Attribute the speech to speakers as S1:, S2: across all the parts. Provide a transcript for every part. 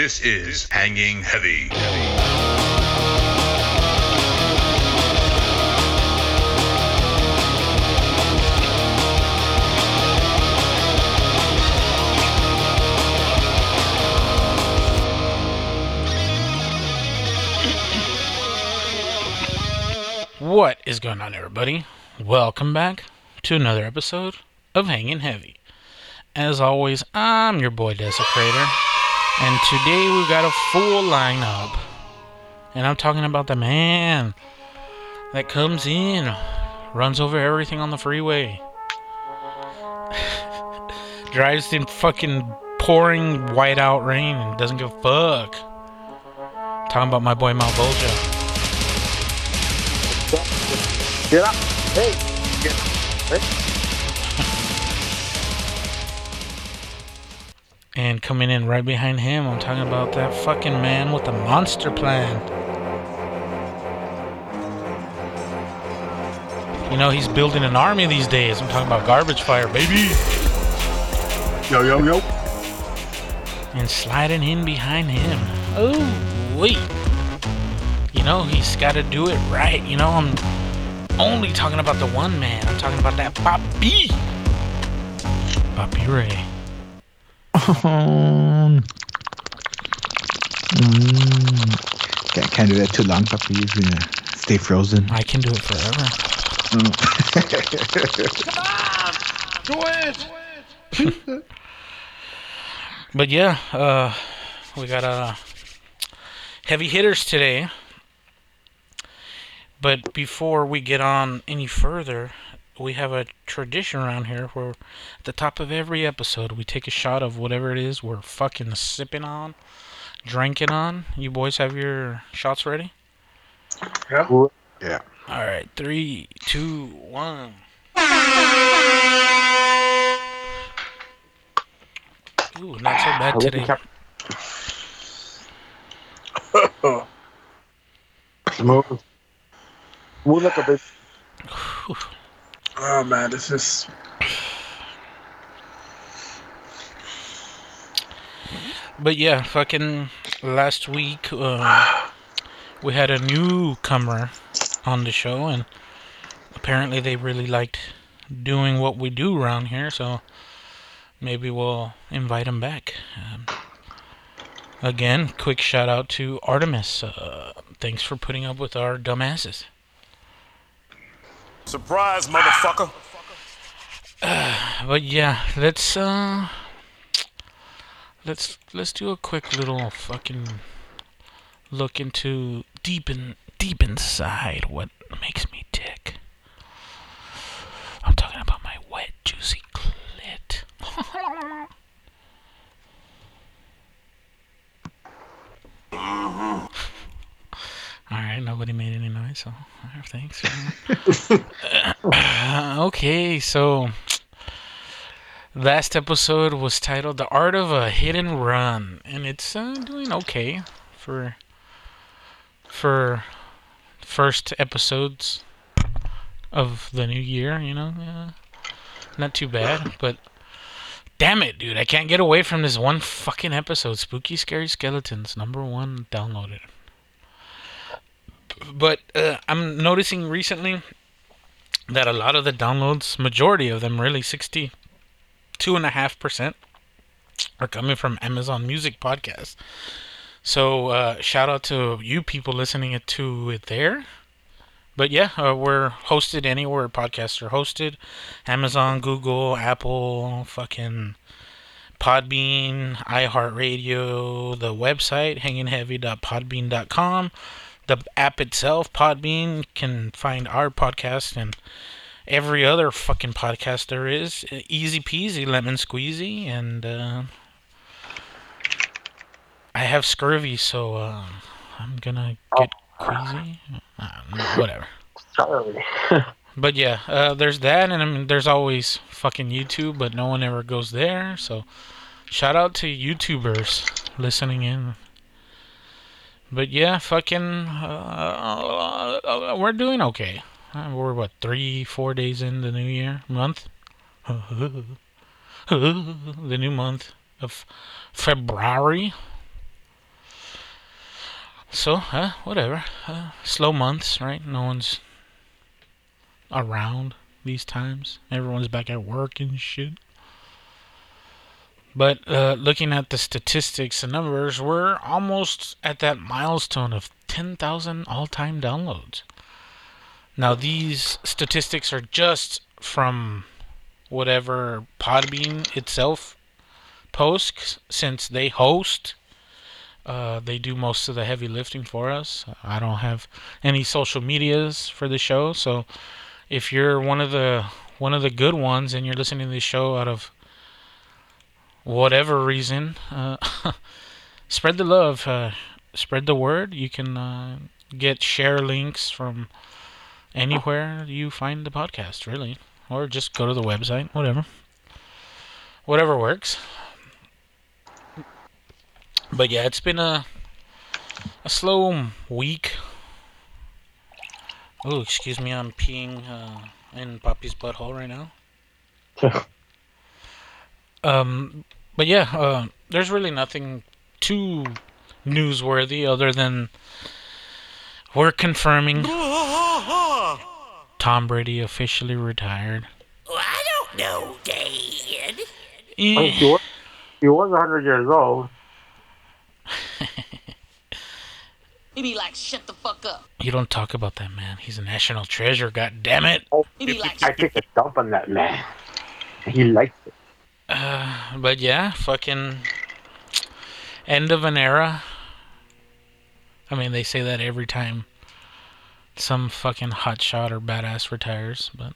S1: This is Hanging Heavy.
S2: What is going on, everybody? Welcome back to another episode of Hanging Heavy. As always, I'm your boy Desecrator, and today we've got a full lineup. And I'm talking about the man that comes in, runs over everything on the freeway, drives in fucking pouring whiteout rain and doesn't give a fuck. Talking about my boy Mount Malbolgia.
S3: Get up. Hey. Get up.
S2: And coming in right behind him, I'm talking about that fucking man with the monster plan. You know, he's building an army these days. I'm talking about Garbage Fire, baby.
S3: Yo, yo, yo.
S2: And sliding in behind him. Oh, wait. You know, he's got to do it right. You know, I'm only talking about the one man. I'm talking about that Bobby. Bobby Ray.
S4: Um, mm, can't, can't do that too long, puppy. You're gonna stay frozen.
S2: I can do it forever.
S3: Come on, Do it.
S2: But yeah, uh, we got uh, heavy hitters today. But before we get on any further, we have a tradition around here where at the top of every episode we take a shot of whatever it is we're fucking sipping on, drinking on. You boys have your shots ready?
S3: Yeah.
S4: Yeah.
S2: All right, three, two, one. Ooh, not so bad today.
S3: Move. Move like a bit. Oh man, this is.
S2: But yeah, fucking last week uh, we had a newcomer on the show, and apparently they really liked doing what we do around here, so maybe we'll invite him back. Um, again, quick shout out to Artemis. Uh, thanks for putting up with our dumbasses.
S5: Surprise, motherfucker.
S2: But yeah, let's uh let's let's do a quick little fucking look into deep in deep inside what makes me tick. I'm talking about my wet juicy clit. All right, nobody made any noise, so uh, thanks. Uh, okay, so last episode was titled "The Art of a Hit and Run," and it's uh, doing okay for for first episodes of the new year. You know, yeah, not too bad, but damn it, dude, I can't get away from this one fucking episode. Spooky, scary skeletons, number one downloaded. But uh, I'm noticing recently that a lot of the downloads, majority of them, really sixty two and a half percent, are coming from Amazon Music Podcast. So uh, shout out to you people listening to it there. But yeah, uh, we're hosted anywhere podcasts are hosted: Amazon, Google, Apple, fucking Podbean, iHeartRadio, the website hangingheavy.podbean.com, the app itself, Podbean, can find our podcast and every other fucking podcast there is. Easy peasy, lemon squeezy, and uh, I have scurvy, so uh, I'm gonna get crazy. Uh, whatever.
S3: Sorry.
S2: But yeah, uh, there's that, and I mean, there's always fucking YouTube, but no one ever goes there. So, shout out to YouTubers listening in. But yeah, fucking, uh, uh, we're doing okay. Uh, we're what three, four days in the new year month, the new month of February. So, uh, whatever. Uh, slow months, right? No one's around these times. Everyone's back at work and shit. But uh, looking at the statistics and numbers, we're almost at that milestone of 10,000 all time downloads. Now, these statistics are just from whatever Podbean itself posts, since they host. Uh, they do most of the heavy lifting for us. I don't have any social medias for the show, so if you're one of the one of the good ones and you're listening to the show out of whatever reason, uh, spread the love, uh, spread the word. You can uh, get share links from anywhere you find the podcast, really, or just go to the website, whatever, whatever works. But yeah, it's been a a slow week. Oh, excuse me, I'm peeing uh, in Poppy's butthole right now. um, but yeah, uh, there's really nothing too newsworthy other than we're confirming Tom Brady officially retired.
S5: I don't know, Dad.
S3: Oh, he, was, he was 100 years old.
S5: He be like, shut the fuck up.
S2: You don't talk about that man. He's a national treasure. God damn it.
S5: He be like,
S3: I take a dump on that man. He likes it.
S2: Uh, but yeah, fucking end of an era. I mean, they say that every time some fucking hotshot or badass retires, but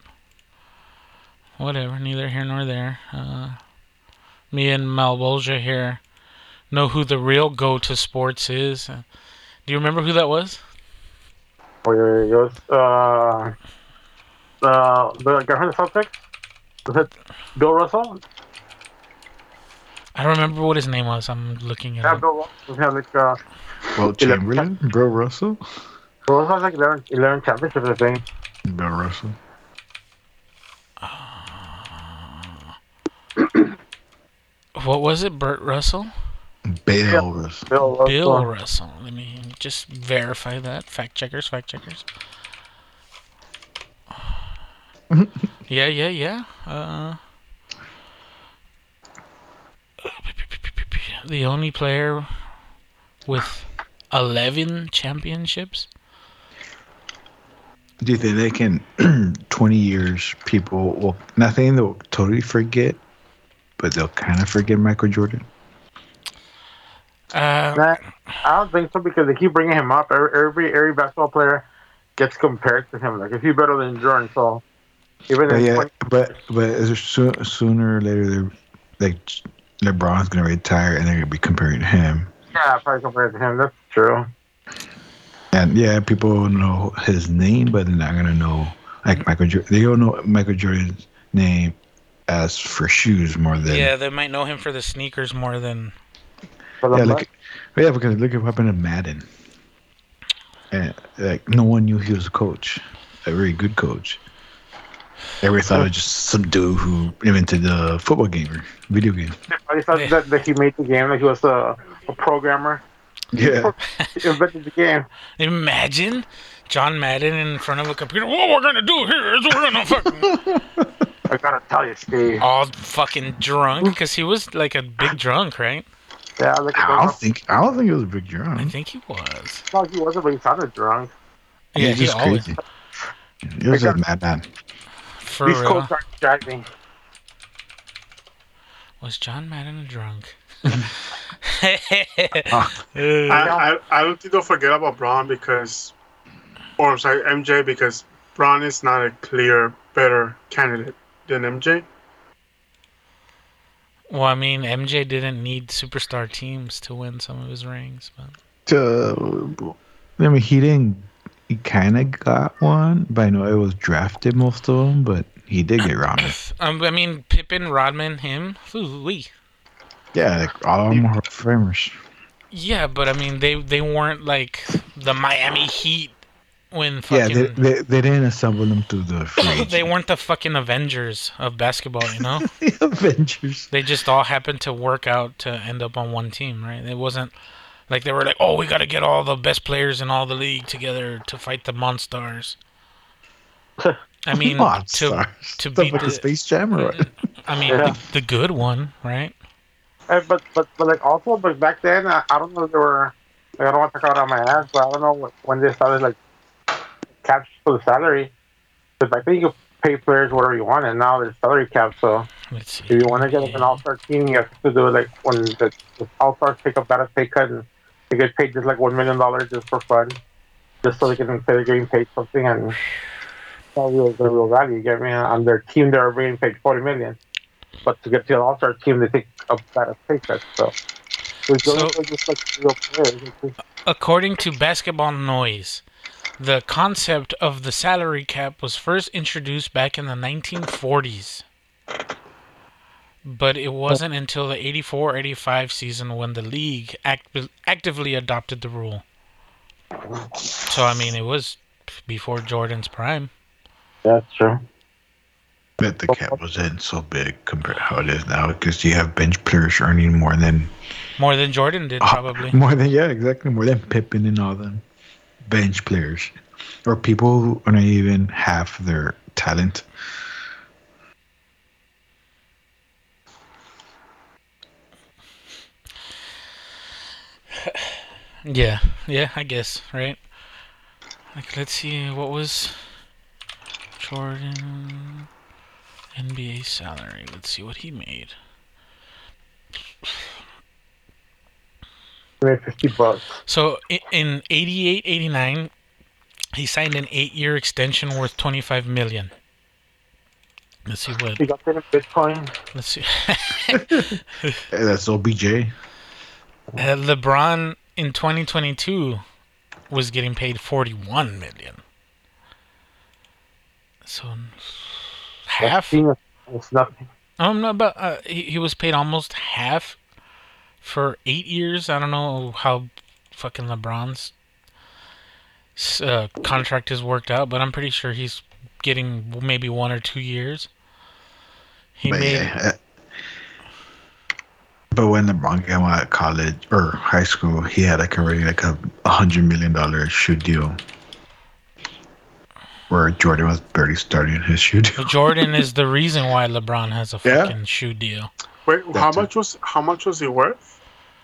S2: whatever. Neither here nor there. Uh, me and Malbolgia here know who the real go to sports is. Uh, do you remember who that was?
S3: Where he was, uh, uh, the guy from the Celtics? Was it Bill Russell?
S2: I don't remember what his name was. I'm looking at
S3: Yeah,
S2: it.
S3: Bill Russell. He had like, uh,
S4: Wilt Chamberlain, Bill Russell,
S3: Bill Russell has like 11, 11 championships, I think.
S4: Bill Russell.
S2: What was it? Burt Russell?
S4: Bill Russell.
S3: Bill Russell.
S2: Bill Russell. Let me just verify that. Fact checkers, fact checkers. yeah, yeah, yeah. Uh, the only player with 11 championships.
S4: Do you think they can, 20 years, people will, nothing they'll totally forget, but they'll kind of forget Michael Jordan?
S2: Uh,
S3: Nah, I don't think so because they keep bringing him up. Every every, every basketball player gets compared to him. Like, is he better than Jordan? So, even
S4: But yeah,
S3: 20
S4: but but is there soo- sooner or later, they're like LeBron's gonna retire and they're gonna be comparing to him.
S3: yeah, probably compared to him. That's true.
S4: And yeah, people know his name, but they're not gonna know like mm-hmm. Michael. Jordan. They don't know Michael Jordan's name as for shoes more than
S2: yeah, they might know him for the sneakers more than.
S4: Yeah. Look, yeah, because look at what happened to Madden. And like no one knew he was a coach, a very good coach. Everybody thought it was just some dude who invented the football game or video game.
S3: I thought
S2: Yeah.
S3: that, that he made the game like he was a, a programmer.
S4: Yeah,
S3: He invented the game.
S2: Imagine John Madden in front of a computer. What we're gonna do here is we're gonna fucking
S3: I gotta tell you, Steve.
S2: all fucking drunk because he was like a big drunk, right?
S3: Yeah, like
S4: I don't think I don't think it was a big
S2: drunk.
S4: I
S2: think he was.
S3: no, he wasn't, but he sounded drunk.
S2: Yeah,
S4: He's
S2: he
S4: just
S2: always
S4: crazy. It was a madman.
S2: For
S3: These
S2: real.
S3: codes aren't driving.
S2: Was John Madden a drunk?
S6: I, I, I don't think they'll forget about Bron because, or I'm sorry, MJ because Bron is not a clear better candidate than MJ.
S2: well, I mean, MJ didn't need superstar teams to win some of his rings, but
S4: Uh, I mean, he didn't. He kind of got one, but I know it was drafted most of them. But he did get Rodman.
S2: um, I mean, Pippen, Rodman, him, ooh-wee.
S4: Yeah, like all of them are framers.
S2: Yeah, but I mean, they they weren't like the Miami Heat when
S4: Yeah,
S2: fucking.
S4: they, they, they didn't assemble them through the
S2: they weren't the fucking Avengers of basketball, you know.
S4: the Avengers.
S2: they just all happened to work out to end up on one team, right? It wasn't Like they were like, "Oh, we got to get all the best players in all the league together to fight the Monstars." I mean, oh, to
S4: Monstars.
S2: to
S4: Stuff
S2: beat
S4: like
S2: the,
S4: a Space Jam or what?
S2: I mean,
S3: Yeah.
S2: the, the good one, right?
S3: Hey, but but but like also, but back then I, I don't know if they were. Like, I don't want to talk out on my ass, but I don't know when they started like caps for the salary. Because back then you could pay players whatever you want, and now there's salary caps. So if you want to get like, an all-star team, you have to do it like when the, the all-stars take a better pay cut and they get paid just like one million dollars just for fun, just so they can say they're getting paid something and that's real the real value. You get me? On their team, they're being paid forty million, but to get to an all-star team, they take a better pay cut. So.
S2: So-
S3: just like real players. It's just-
S2: According to Basketball Noise, the concept of the salary cap was first introduced back in the 1940s. But it wasn't until the 84 85 season when the league act- actively adopted the rule. So, I mean, it was before Jordan's prime.
S3: That's true.
S4: But the cap wasn't so big compared to how it is now because you have bench players earning more than
S2: More than Jordan did, ah, probably.
S4: more than yeah exactly more than Pippen and all them bench players or people who are not even half their talent.
S2: Yeah, yeah, I guess, right? Like, let's see, what was Jordan NBA salary? Let's see what he made.
S3: He made fifty bucks.
S2: So in 88 89, he signed an eight year extension worth 25 million. Let's see what.
S3: He got paid in Bitcoin.
S2: Let's see.
S4: Eh, That's OBJ.
S2: Uh, LeBron in 2022 was getting paid 41 million. So half.
S3: That's It's nothing.
S2: Um, no, but uh, he, he was paid almost half for eight years. I don't know how fucking LeBron's uh, contract is worked out, but I'm pretty sure he's getting maybe one or two years. He
S4: But
S2: made
S4: yeah, uh, but when LeBron came out of college or high school, he had like already like a a hundred million dollar shoe deal. Where Jordan was barely starting his shoe deal.
S2: but Jordan is the reason why LeBron has a
S4: Yeah.
S2: fucking shoe deal.
S6: Wait, how
S4: That's it.
S6: much was how much was he worth?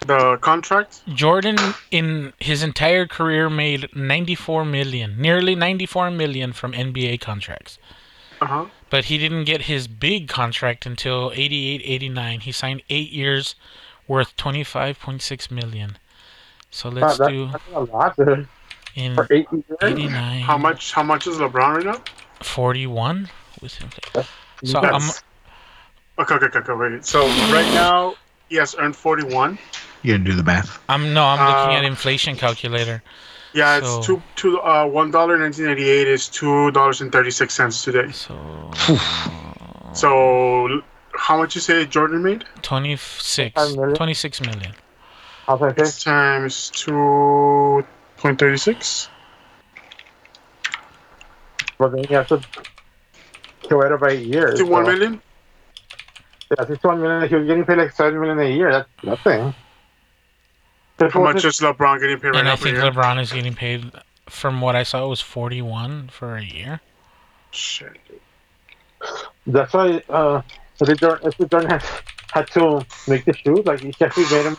S6: The contract?
S2: Jordan in his entire career made 94 million, nearly 94 million from NBA contracts.
S6: Uh huh.
S2: But he didn't get his big contract until 88 89. He signed 8 years worth 25.6 million. So let's
S3: that-
S2: do
S3: that's a lot dude.
S2: in
S3: for eight years.
S2: 89
S6: How much? How much is LeBron right now?
S2: 41 with him. So
S3: That's-
S2: I'm
S6: Okay, okay, okay, okay. Wait. So right now he has earned forty-one.
S4: You didn't do the math.
S2: I'm no, I'm looking
S6: Uh,
S2: at inflation calculator.
S6: Yeah,
S2: So-
S6: it's two two uh one dollar nineteen eighty eight is two dollars and thirty six cents today.
S2: So
S6: So how much you say Jordan made?
S2: 26
S3: Five million.
S2: 26 million.
S3: Okay. that
S6: This times two point thirty six.
S3: But then you have to divide it by eight years.
S6: To
S3: so-
S6: million?
S3: Yeah, six one million. He was getting paid like seven million a year. That's nothing. This
S6: How
S3: was
S6: much
S3: his-
S6: is LeBron getting paid right
S2: And
S6: now
S2: I
S6: per
S2: think
S6: year?
S2: LeBron is getting paid from what I saw it was 41 for a year.
S6: Shit.
S3: That's why uh, the Jordan, if the Jordan had, had to make the shoes, like he actually made them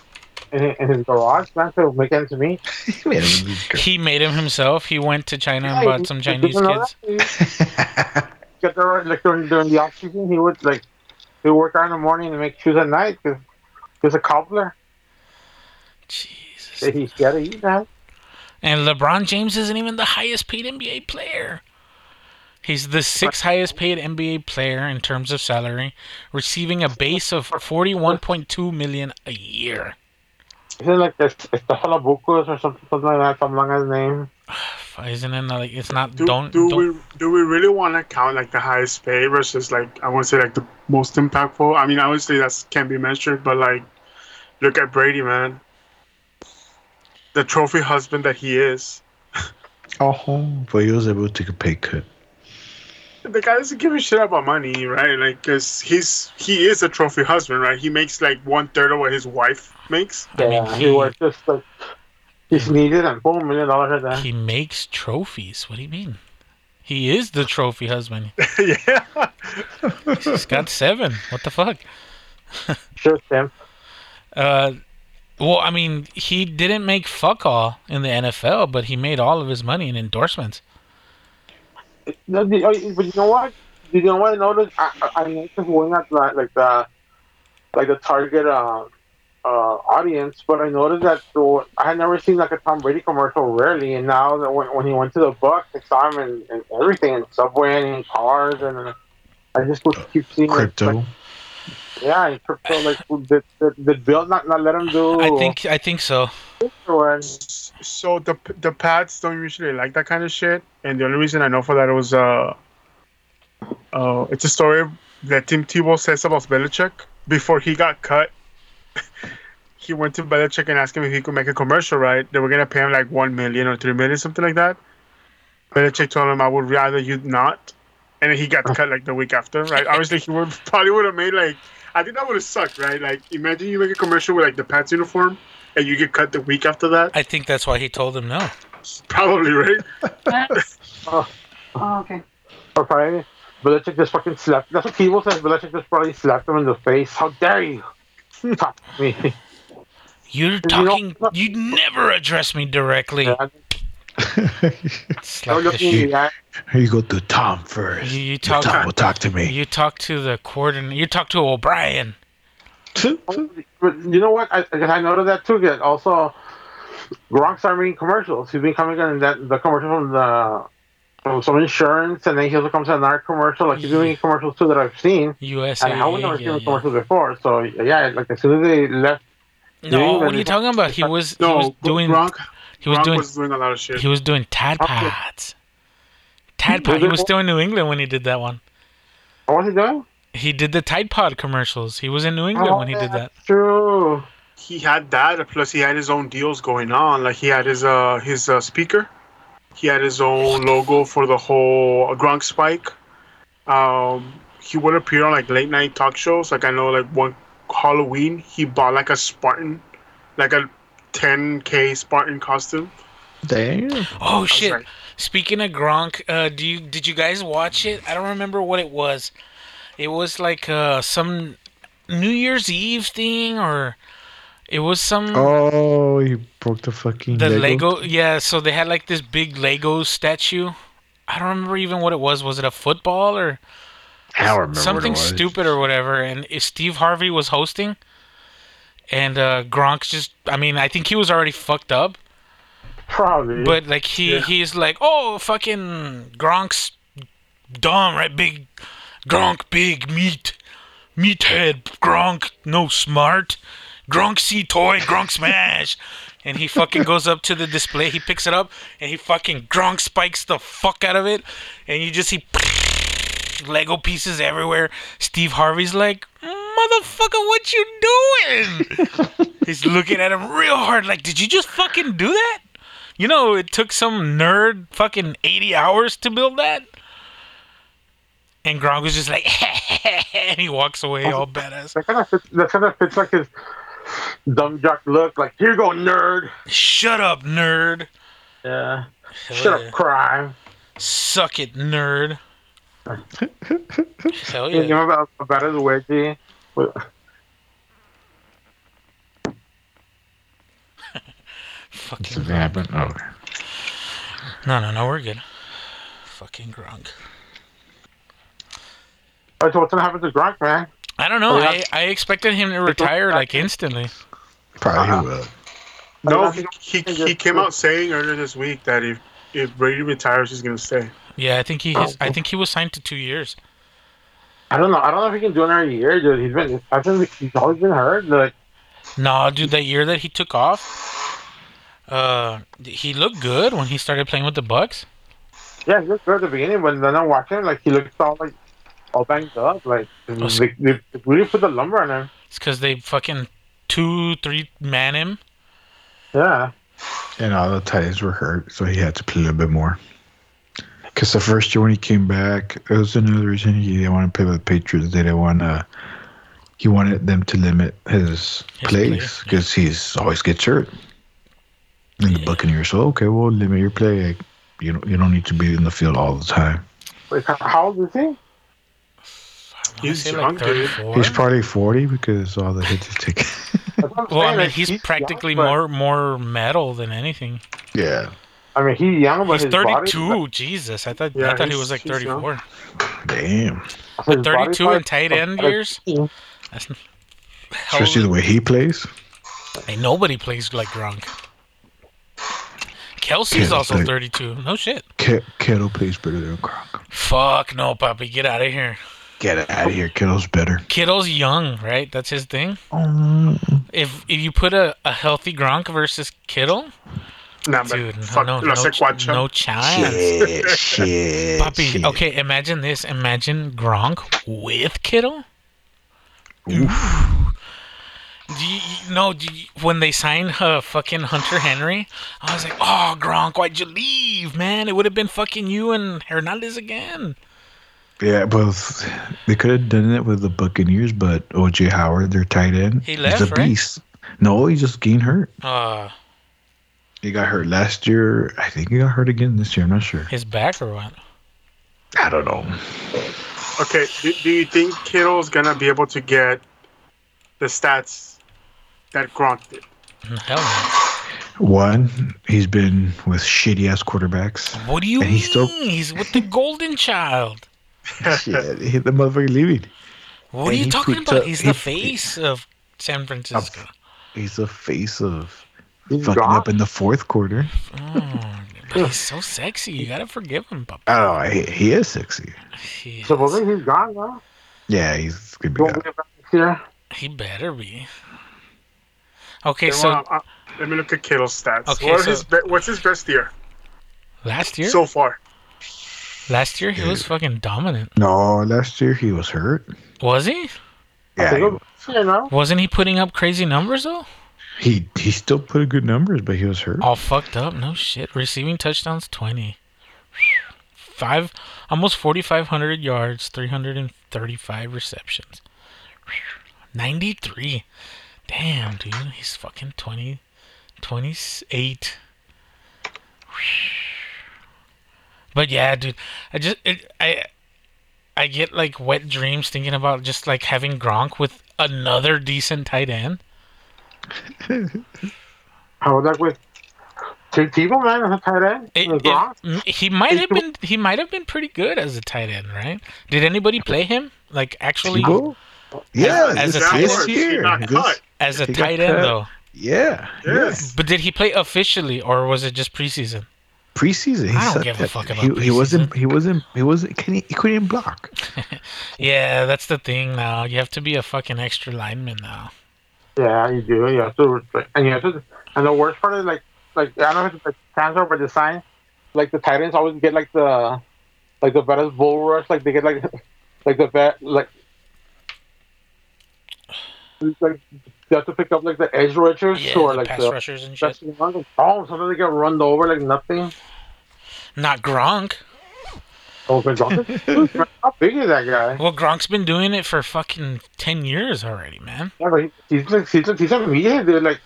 S3: in, his- in his garage, man, to make ends meet.
S4: Man, it was good.
S2: He made him himself. He went to China and bought
S3: he-
S2: some Chinese kids.
S3: that. He there, like during, during the off season, he would like he would work out in the morning and make shoes at night because he was a cobbler.
S2: Jesus.
S3: He, he had to eat that.
S2: And LeBron James isn't even the highest paid NBA player. He's the sixth highest paid NBA player in terms of salary, receiving a base of 41.2 million a year.
S3: Ah, isn't it like this? It's the Halabucos or something, something like that. Some long as name.
S2: Isn't it like it's not
S6: Do,
S2: don't,
S6: do
S2: don't
S6: we do we really want to count like the highest pay versus like I want to say like the most impactful? I mean, obviously that's can be measured, but like look at Brady, man, the trophy husband that he is.
S4: oh, but he was able to take a pay cut.
S6: The guy doesn't give a shit about money, right? Like, cause he's he is a trophy husband, right? He makes like one third of what his wife makes.
S2: I mean,
S3: he
S2: he-
S3: was just like He sneezed and boom, million dollars right there.
S2: He makes trophies. What do you mean? He is the trophy husband.
S6: yeah.
S2: He's got seven. What the fuck?
S3: Sure, Sam.
S2: Uh, well, I mean, he didn't make fuck all in the NFL, but he made all of his money in endorsements.
S3: No, oh, But you know what? You know what I noticed? I, I I noticed going at like, like the like the target uh, uh, audience, but I noticed that the, I had never seen like a Tom Brady commercial rarely, and now that when, when he went to the Bucs, I saw him in, in everything, in subway and in cars, and I just would keep seeing
S4: Crypto.
S3: like, yeah, in crypto. Like did, did, did Bill not, not let him do?
S2: I think I think so.
S6: So the the Pats don't usually like that kind of shit, and the only reason I know for that was uh, uh, it's a story that Tim Tebow says about Belichick before he got cut. He went to Belichick and asked him if he could make a commercial. Right, they were gonna pay him like one million or three million, something like that. Belichick told him, "I would rather you not," and then he got uh-huh. cut like the week after. Right, obviously he would probably would have made like I think that would have sucked. Right, like imagine you make a commercial with like the Pats uniform. And you get cut the week after that?
S2: I think that's why he told him no.
S6: Probably, right?
S7: oh, okay.
S3: Oh, or probably Belichick just fucking slapped. That's what Tebow says. Belichick just probably slapped him in the face. How dare you talk me?
S2: You're
S3: know-
S2: talking. You never address me directly.
S3: Yeah,
S2: Slap the
S3: look me in
S2: shit.
S3: the
S4: you go to Tom first.
S2: You, you
S4: Tom
S2: talk.
S4: will talk to me.
S2: You talk to the coordinator. You talk to O'Brien.
S3: You know what? I, I I noticed that too. That also, Gronk started making commercials. He's been coming in that the commercial from the from some insurance, and then he also comes in another commercial. Like he's doing commercials too that I've seen.
S2: USA.
S3: And I would never
S2: yeah,
S3: seen the
S2: yeah.
S3: commercials before. So yeah, like as soon as they left,
S2: No, what are you talking about? He was. He was doing.
S6: Gronk,
S2: He was
S6: Gronk
S2: doing.
S6: was doing a lot of shit.
S2: He was doing Tad. Pods. Tad Pod. He was still in New England when he did that one.
S3: what was he doing?
S2: He did the Tide Pod commercials. He was in New England when he did that.
S3: that's True.
S6: he had that, plus he had his own deals going on. Like he had his uh his uh, speaker, he had his own logo for the whole Gronk Spike. Um, he would appear on like late night talk shows. Like I know, like one Halloween, he bought like a Spartan, like a 10k Spartan costume.
S4: Damn.
S2: Oh shit!
S6: right.
S2: Speaking of Gronk, uh, do you did you guys watch it? I don't remember what it was. It was like uh, some New Year's Eve thing, or it was some
S4: Oh, he broke the fucking
S2: the
S4: Lego.
S2: Lego. Yeah, so they had like this big Lego statue. I don't remember even what it was. Was it a football or
S4: I
S2: something
S4: what it was.
S2: stupid or whatever? And if Steve Harvey was hosting, and uh, Gronk's just. I mean, I think he was already fucked up.
S3: Probably.
S2: But like he he's like, oh fucking Gronk's dumb, right? Big Gronk, big meat, meathead. Gronk, no smart. Gronk see toy, Gronk smash. And he fucking goes up to the display. He picks it up and he fucking Gronk spikes the fuck out of it. And you just see Lego pieces everywhere. Steve Harvey's like, motherfucker, what you doing? He's looking at him real hard, like, did you just fucking do that? You know, it took some nerd fucking 80 hours to build that. And Gronk was just like, and he walks away all badass.
S3: that kind of fits. That kind of fits like his dumb jock look. Like here you go, nerd.
S2: Shut up, nerd.
S3: Yeah.
S2: Hell
S3: Shut
S2: yeah.
S3: up, crime.
S2: Suck it, nerd. Hell
S3: You
S2: yeah.
S3: know about, about his wedgie? With-
S2: Fucking
S4: Something
S2: Gronk.
S4: happened. Oh,
S2: No, no, no, we're good. Fucking Gronk.
S3: Oh, so what's gonna happen to Gronk, man?
S2: I don't know.
S3: Oh,
S2: I. I expected him to retire like instantly.
S4: probably
S3: Uh-huh.
S4: will.
S6: No, he, he, he came out saying earlier this week that if if Brady retires, he's gonna stay.
S2: Yeah, I think he
S3: Oh.
S2: I think he was signed to two years.
S3: I don't know. I don't know if he can do another year, dude. He's been. I think he's always been hurt. Like,
S2: No, dude, that year that he took off, uh, he looked good when he started playing with the Bucs.
S3: yeah, he looked good at the beginning, but then I watched him. Like, he looked all like all banged up. Like, they, they really put the lumber on him.
S2: It's because they fucking two, three man him.
S3: Yeah.
S4: And all the ties were hurt, so he had to play a little bit more. Because the first year when he came back, it was another reason he didn't want to play with the Patriots. They didn't want to. He wanted them to limit his,
S2: His
S4: plays
S2: plays,
S4: because he's always gets hurt. And the Buccaneers. So okay, well, limit your play. You know, you don't need to be in the field all the time.
S3: Wait, how old is he?
S6: He's
S2: say
S6: young, dude.
S2: 34.
S4: He's probably forty because all the hits he's taken.
S3: That's what I'm
S2: Well, I mean,
S3: like,
S2: he's
S3: young,
S2: practically
S3: but-
S2: more more metal than anything.
S4: yeah.
S3: I mean, he's young, but
S2: He's
S3: his body-
S2: 32. Jesus, I thought I thought he was like 34.
S4: Damn.
S3: his
S2: But 32
S3: type-
S2: in tight end years? That's
S4: Especially the way he plays.
S2: Ain't nobody plays like Gronk. Kelce's
S4: Yeah,
S2: also
S4: like-
S2: 32. No shit.
S4: Ke- Kittle plays better than Gronk.
S2: Fuck no, puppy. Get out of here.
S4: Get out of here. Kittle's better.
S2: Kittle's young, right? That's his thing.
S4: Oh,
S2: If if you put a, a healthy Gronk versus Kittle,
S6: Nah,
S2: dude,
S6: fuck,
S2: no, no,
S6: lo sé,
S2: ch-
S6: guacho.
S2: no chance.
S4: shit, shit,
S2: Puppy,
S4: shit.
S2: okay, imagine this. Imagine Gronk with Kittle. Do you, you- no, do you, when they signed uh, fucking Hunter Henry, I was like, oh, Gronk, why'd you leave, man? It would have been fucking you and Hernandez again.
S4: Yeah, both. They could have done it with the Buccaneers, but OJ Howard, their tight end,
S2: He left, he's
S4: a
S2: right?
S4: beast. No, he just gained hurt.
S2: Uh,
S4: He got hurt last year. I think he got hurt again this year. I'm not sure.
S2: his back or what?
S4: I don't know.
S6: Okay, do, do you think Kittle's gonna be able to get the stats that Gronk did?
S2: Hell no.
S4: One, he's been with shitty ass quarterbacks.
S2: What do you
S4: And
S2: mean?
S4: he's still-
S2: He's with the golden child.
S4: Shit, he hit the motherfucker leaving.
S2: What are you talking about?
S4: up-
S2: He's
S4: he-
S2: the face of San Francisco.
S4: He's the face of
S3: He's
S4: fucking
S3: gone.
S4: up in the fourth quarter.
S2: Oh, but he's so sexy. You gotta forgive him, Papa.
S4: Oh, he, he is sexy.
S2: He, is.
S3: Supposedly he's gone, no?
S4: Yeah, he's gonna
S3: He
S4: be
S3: won't
S4: gone.
S3: be back next year.
S2: he better be. Okay,
S6: Okay,
S2: so
S6: well, uh, let me look at Kittle's stats.
S2: Okay,
S6: what
S2: so-
S6: his be- what's his best year
S2: last year,
S6: so far?
S2: last year he was fucking dominant.
S4: No, last year he was hurt.
S2: Was he?
S4: Yeah,
S3: He was-
S2: Wasn't he putting up crazy numbers though?
S4: He he still put good numbers, but he was hurt.
S2: All fucked up. No shit. Receiving touchdowns twenty. Five, almost forty five hundred yards, three hundred and thirty five receptions. Ninety three. Damn, dude, he's fucking 20, 28. But yeah, dude, I just it, I I get like wet dreams thinking about just like having Gronk with another decent tight end.
S3: How was that with T- Tebow, man, as a tight end?
S2: It- it- mm, he might have been he might have been pretty good as a tight end, right? Did anybody play him like actually
S4: Tebow? Yeah,
S2: as a
S4: this,
S2: tight
S4: this
S2: end?
S4: Year. This-
S2: as a tight end
S4: cut.
S2: though?
S4: yeah,
S6: Yes.
S2: But did he play officially or was it just preseason?
S4: Preseason, he
S2: I don't
S4: sucked
S2: give a
S4: at-
S2: fuck about
S4: he, he wasn't. He wasn't. He wasn't. Can he, he couldn't block.
S2: Yeah, that's the thing now. You have to be a fucking extra lineman now.
S3: Yeah, you do. You have to and you have to. And the worst part is like, like I don't know if it's like transfer by design. Like the Titans always get like the, like the best bull rush. Like they get like, like the vet like. Like you have to pick up like the edge rushers
S2: Yeah,
S3: or
S2: the
S3: like
S2: pass
S3: the
S2: rushers and shit.
S3: best ones. Oh, sometimes they get run over like nothing.
S2: Not Gronk.
S3: How big is that guy?
S2: Well, Gronk's been doing it for fucking ten years already, man.
S3: Yeah, but he, he's like he's like he's a meathead, dude. Like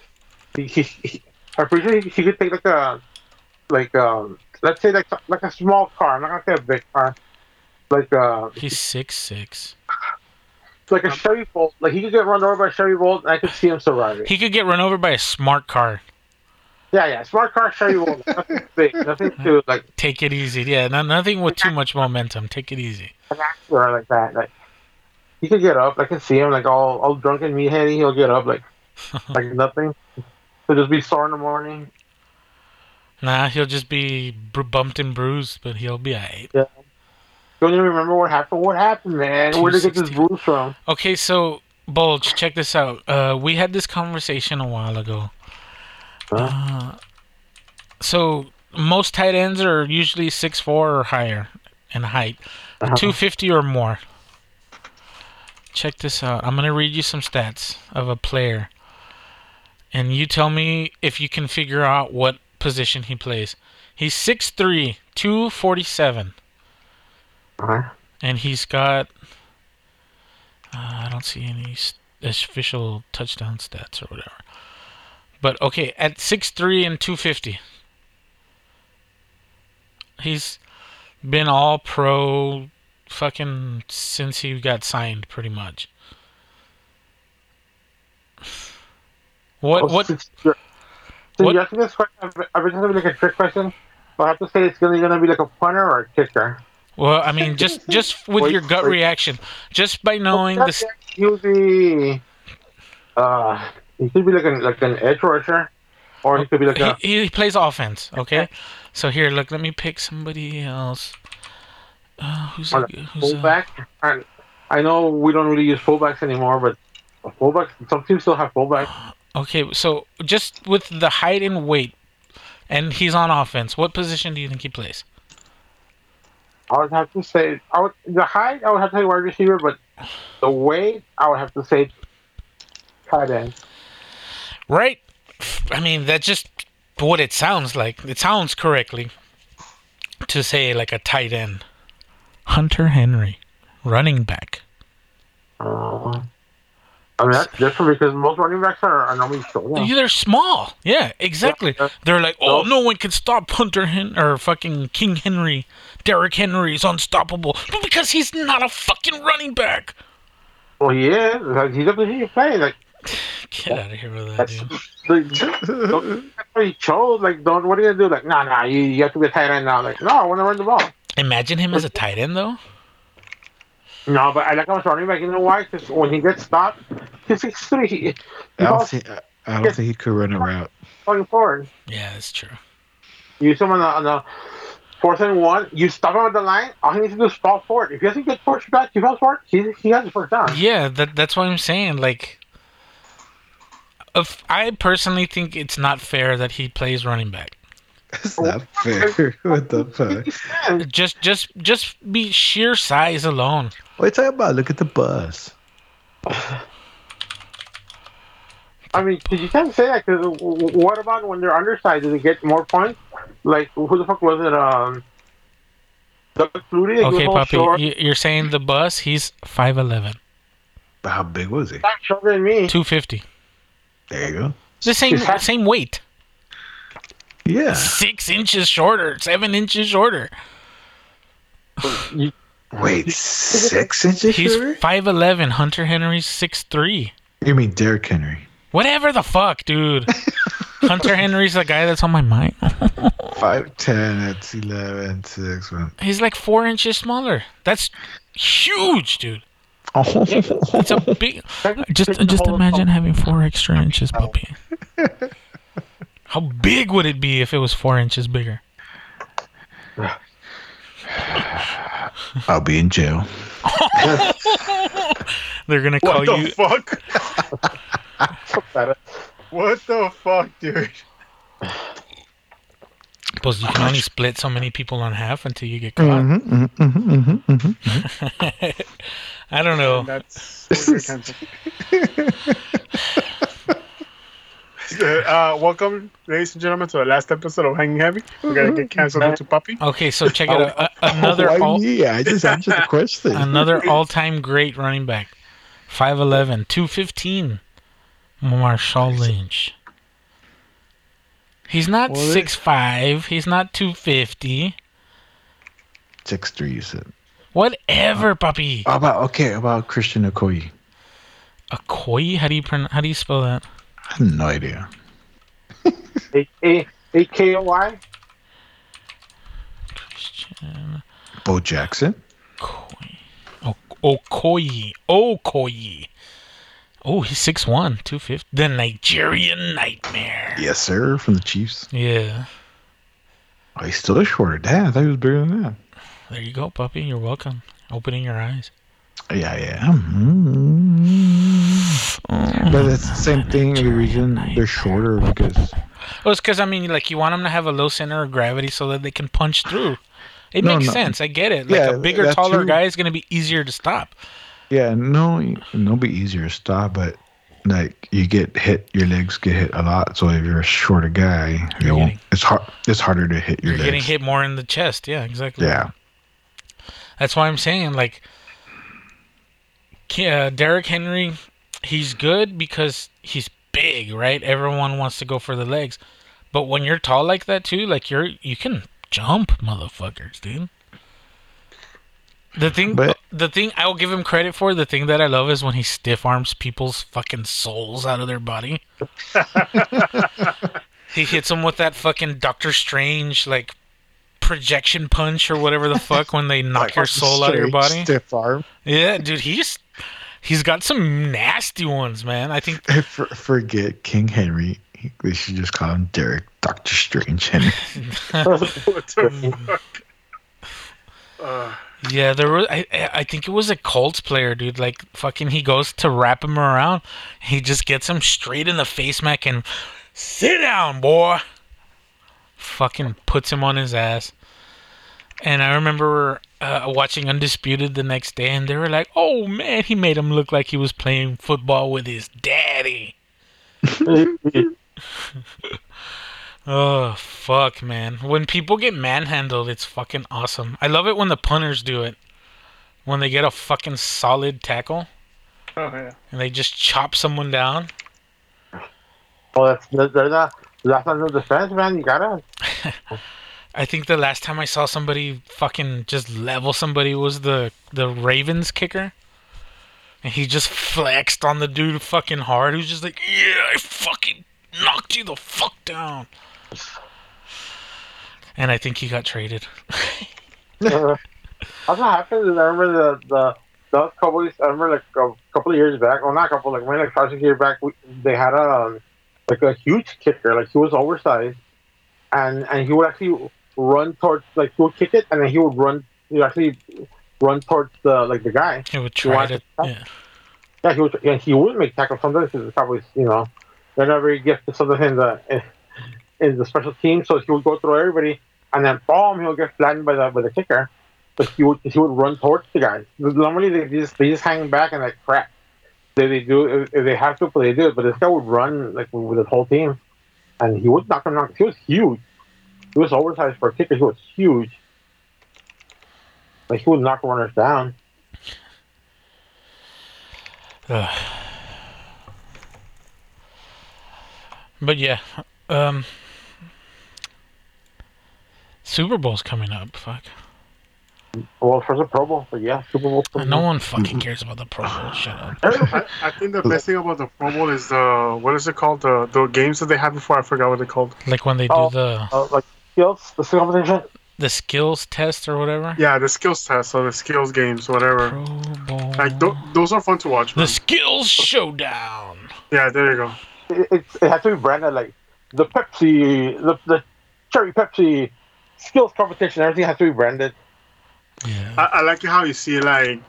S3: he, he, he I'm pretty sure he, he could take like a like um let's say like like a small car. I'm not gonna say a big car. Like uh
S2: He's six six.
S3: like a Chevy Bolt. Like he could get run over by a Chevy Bolt, and I could see him surviving.
S2: He could get run over by a smart car.
S3: Yeah, yeah, smart car Chevy Bolt. Nothing big, nothing too like
S2: Take it easy. Yeah, no, nothing with too much momentum. Take it easy.
S3: an actor like that. Like he could get up. I can see him like all all drunken meatheady. He'll get up like like nothing. He'll just be sore in the morning.
S2: Nah, he'll just be bumped and bruised, but he'll be alright.
S3: Don't even remember what happened. What happened, man? Where did he get this bruise from?
S2: Okay, so Bulge, check this out. Uh, we had this conversation a while ago. Uh, so most tight ends are usually six four or higher in height,
S3: Uh-huh.
S2: two fifty or more. Check this out. I'm gonna read you some stats of a player, and you tell me if you can figure out what position he plays. He's 6'3", 247,
S3: Uh-huh.
S2: and he's got. Uh, I don't see any official touchdown stats or whatever. But okay, at 6'3 and 250, He's been all pro fucking since he got signed, pretty much. What
S3: Oh,
S2: what
S3: since
S2: what-
S3: you're asking this question, I've- I've gonna be like a trick question. So I have to say it's gonna, gonna be like a punter or a kicker.
S2: well I mean just just with
S3: Wait,
S2: your gut
S3: wait.
S2: reaction, just by knowing
S3: Well,
S2: this
S3: He would. Uh, he could be like an like an edge rusher, or he could be like a.
S2: he, he plays offense, okay? So here, look, let me pick somebody else. Uh, who's a, who's
S3: fullback. And I know we don't really use fullbacks anymore, but a fullback. Some teams still have fullbacks.
S2: Okay, so just with the height and weight, and he's on offense. What position do you think he plays?
S3: I would have to say I would the height. I would have to say wide receiver, but the weight. I would have to say tight end.
S2: Right? I mean, that's just what it sounds like. It sounds correctly to say like a tight end. Hunter Henry, running back.
S3: Uh, I mean that's different because most running backs are, are normally short.
S2: Yeah, They're small. Yeah, exactly.
S3: Yeah.
S2: They're like, oh,
S3: No.
S2: one can stop Hunter Hen or fucking King Henry. Derrick Henry is unstoppable, but because he's not a fucking running back.
S3: Well, he is. He's you play. Like
S2: Get out of here with that,
S3: that's,
S2: dude.
S3: don't- that's he chose. Like, don't. What are you gonna do? Like, nah, nah. You, you have to be a tight end now. Like, no, I want to run the ball.
S2: Imagine him as a tight end, though.
S3: No, but I like him as running back. You know why? Because when he gets stopped, he's six three. He, he's
S4: I don't think I- I don't think he could run a route.
S3: going forward.
S2: Yeah, that's true.
S3: You use him on the, on the fourth and one. You stop him at the line. All he needs to do is fall forward. If he doesn't get pushed back, he falls forward. He he has the first down.
S2: Yeah, that that's what I'm saying. Like, if I personally think it's not fair that he plays running back.
S4: It's not fair. what the fuck?
S2: Just just just be sheer size alone.
S4: What are you talking about? Look at the bus.
S3: I mean, mean, 'cause you can't say that because what about when they're undersized? Do they get more points? Like who the fuck was it? Um, Doug Flutie. He
S2: Okay,
S3: all
S2: puppy,
S3: short.
S2: you- you're saying the bus? He's five eleven,
S4: But how big was he?
S3: Not shorter than me.
S2: two fifty.
S4: There you go.
S2: The same
S3: He's
S2: same weight,
S4: Yeah.
S2: six inches shorter, seven inches shorter.
S4: Wait, six inches
S2: He's
S4: shorter?
S2: five eleven. Hunter Henry's six three.
S4: You mean Derrick Henry?
S2: Whatever the fuck, dude. Hunter Henry's the guy that's on my mind.
S4: Five ten. That's eleven six one.
S2: He's like four inches smaller. That's huge, dude.
S4: Oh,
S2: It's a big. Just just imagine having four extra inches, puppy. How big would it be if it was four inches bigger?
S4: I'll be in jail.
S2: They're gonna call you.
S6: fuck? what the fuck, dude?
S2: Suppose you can only split so many people in half until you get caught.
S4: Mm-hmm, mm-hmm, mm-hmm, mm-hmm.
S2: I don't know.
S6: That's uh, welcome, ladies and gentlemen, to the last episode of Hanging Heavy. We're gonna get canceled into Puppy.
S2: Okay, so check it out. A- another
S4: Why
S2: all,
S4: me? I just answered the question.
S2: another all-time great running back. 5'11", 215. Marshawn Lynch. He's not six five. He's not 250.
S4: Six three. You said.
S2: Whatever, uh, puppy.
S4: How about okay? About Christian Okoye.
S2: Okoye? How do you pronounce? How do you spell that?
S4: I have no idea.
S3: A A A K O Y.
S2: Christian
S4: Bo Jackson.
S2: Okoye. O- Okoye. Okoye. Oh, he's 6'1", 250. The Nigerian Nightmare.
S4: Yes, sir. From the Chiefs.
S2: Yeah.
S4: Oh, he's still shorter. Damn, I thought he was bigger than that.
S2: There you go, puppy. You're welcome. Opening your eyes.
S4: Yeah, yeah. Mm. But it's the same thing. The reason they're shorter because
S2: Well, it's because I mean, like you want them to have a low center of gravity so that they can punch through. It
S4: No,
S2: makes
S4: no.
S2: sense. I get it. Like
S4: Yeah,
S2: a bigger, taller
S4: too.
S2: guy is going to be easier to stop.
S4: yeah, no, it'll be easier to stop, but like you get hit, your legs get hit a lot. So if you're a shorter guy, you
S2: You're
S4: won't.
S2: getting-
S4: It's hard. It's harder to hit your
S2: You're
S4: legs.
S2: getting hit more in the chest. Yeah, exactly.
S4: Yeah.
S2: That's why I'm saying like, uh, Derrick Henry, he's good because he's big, right? Everyone wants to go for the legs, but when you're tall like that too, like you're you can jump, motherfuckers, dude. The thing,
S4: But-
S2: the thing I'll give him credit for. The thing that I love is when he stiff arms people's fucking souls out of their body. he hits them with that fucking Doctor Strange like projection punch or whatever the fuck when they knock your soul out of your body.
S4: Stiff arm.
S2: Yeah, dude, he's he's got some nasty ones, man. I think
S4: For, forget King Henry. He- They should just call him Derrick Doctor Strange Henry.
S6: What the fuck? Uh,
S2: Yeah, there was. I, I I think it was a Colts player, dude. Like fucking, he goes to wrap him around. He just gets him straight in the face, Mac, and sit down, boy. Fucking puts him on his ass. And I remember uh, watching Undisputed the next day, and they were like, "Oh man, he made him look like he was playing football with his daddy." Oh fuck, man! When people get manhandled, it's fucking awesome. I love it when the punters do it. When they get a fucking solid tackle
S6: oh yeah.
S2: and they just chop someone down.
S3: well, that's they're they're not. That's no defense, man. You gotta.
S2: I think the last time I saw somebody fucking just level somebody was the the Ravens kicker. And he just flexed on the dude fucking hard. He was just like, "Yeah, I fucking knocked you the fuck down." And I think he got traded.
S3: Uh, that's what happened. I remember the the those Cowboys. I remember like a couple of years back. Well, not a couple. Like maybe like five six years back, we, they had a um, like a huge kicker. Like he was oversized, and and he would actually run towards like he would kick it, and then he would run. He would actually run towards the like the guy.
S2: He would try to. Yeah.
S3: Yeah, he would. Yeah, he would make tackles sometimes because the Cowboys, you know, whenever he gets to gifted sometimes in the in the special team. So he would go through everybody, and then boom, he would get flattened by the by the kicker. But he would he would run towards the guy. Normally they just they just hang back and like crap. They they do they have to, but they do it. But this guy would run like with his whole team, and he would knock him knock. He was huge. He was oversized for a kicker. He was huge. Like he would knock runners down.
S2: Ugh. But yeah, um, Super Bowl's coming up. Fuck,
S3: Well, for the Pro Bowl, but yeah, Super Bowl. Super
S2: no one fucking cares about the Pro Bowl. Shut up.
S6: I, I think the best thing about the Pro Bowl is the what is it called the the games that they had before. I forgot what they called.
S2: Like when they do
S3: Oh.
S2: the
S3: uh, like skills, the skill competition.
S2: the skills test or whatever.
S6: Yeah, the skills test, or the skills games, whatever.
S2: Pro Bowl.
S6: Like th- those are fun to watch.
S2: the skills showdown.
S6: Yeah, there you go.
S3: It, it, it has to be branded like the Pepsi, the, the Cherry Pepsi skills competition. Everything has to be branded.
S2: Yeah.
S6: I, I like how you see like,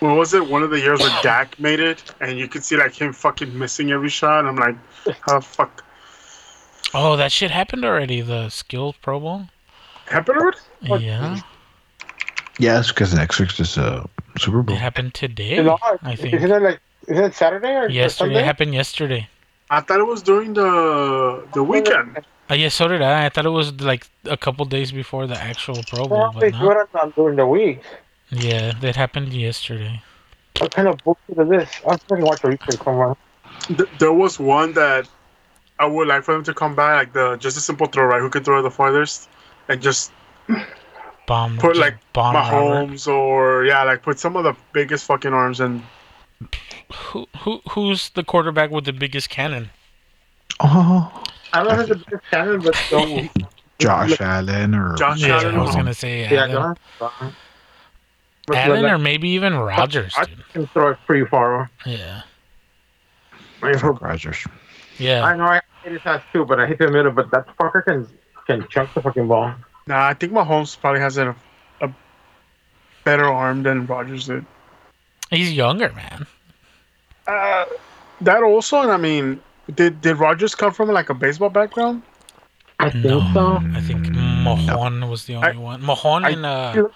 S6: what was it? One of the years where Dak made it, and you could see like him fucking missing every shot. And I'm like, how the fuck
S2: Oh, that shit happened already. The skills Pro Bowl.
S6: happened already?
S2: Yeah,
S4: Yeah, it's because next week's is a uh, Super Bowl.
S2: it happened today.
S3: You know,
S2: I think
S3: Isn't it like isn't it Saturday or or
S2: yesterday. It happened yesterday.
S6: I thought it was during the the weekend.
S2: Uh, yeah, so did I. I thought it was like a couple days before the actual Pro Bowl,
S3: Well,
S2: but
S3: they
S2: no.
S3: do it on during the week.
S2: Yeah, that happened yesterday.
S3: What kind of bullshit is this? I'm trying to watch a replay somewhere.
S6: Th- there was one that I would like for them to come back, like the just a simple throw, right? Who can throw the farthest, and just
S2: Bomb.
S6: put like
S2: bomb Robert.
S6: Mahomes or yeah, like put some of the biggest fucking arms in.
S2: Who who who's the quarterback with the biggest cannon?
S4: Oh,
S3: I don't know if it's a big cannon, but don't.
S4: Josh Allen or
S6: Josh
S2: Yeah,
S6: Allen
S2: I was
S6: was-
S2: gonna say
S3: yeah,
S2: Allen,
S3: don't. But
S2: Allen
S3: like,
S2: or maybe even Rodgers,
S3: I
S2: dude.
S3: can throw it pretty far.
S2: Yeah,
S3: I, mean,
S4: Rodgers.
S2: yeah.
S3: I know I hate his ass too, but I hit the middle. But that fucker can can chunk the fucking ball.
S6: Nah, I think Mahomes probably has a, a better arm than Rodgers did.
S2: He's younger, man.
S6: Uh, that also, and I mean, did did Rodgers come from like a baseball background?
S3: I think
S2: No,
S3: so.
S2: I think Mahon was the only one. Mahon
S3: I-
S2: and uh,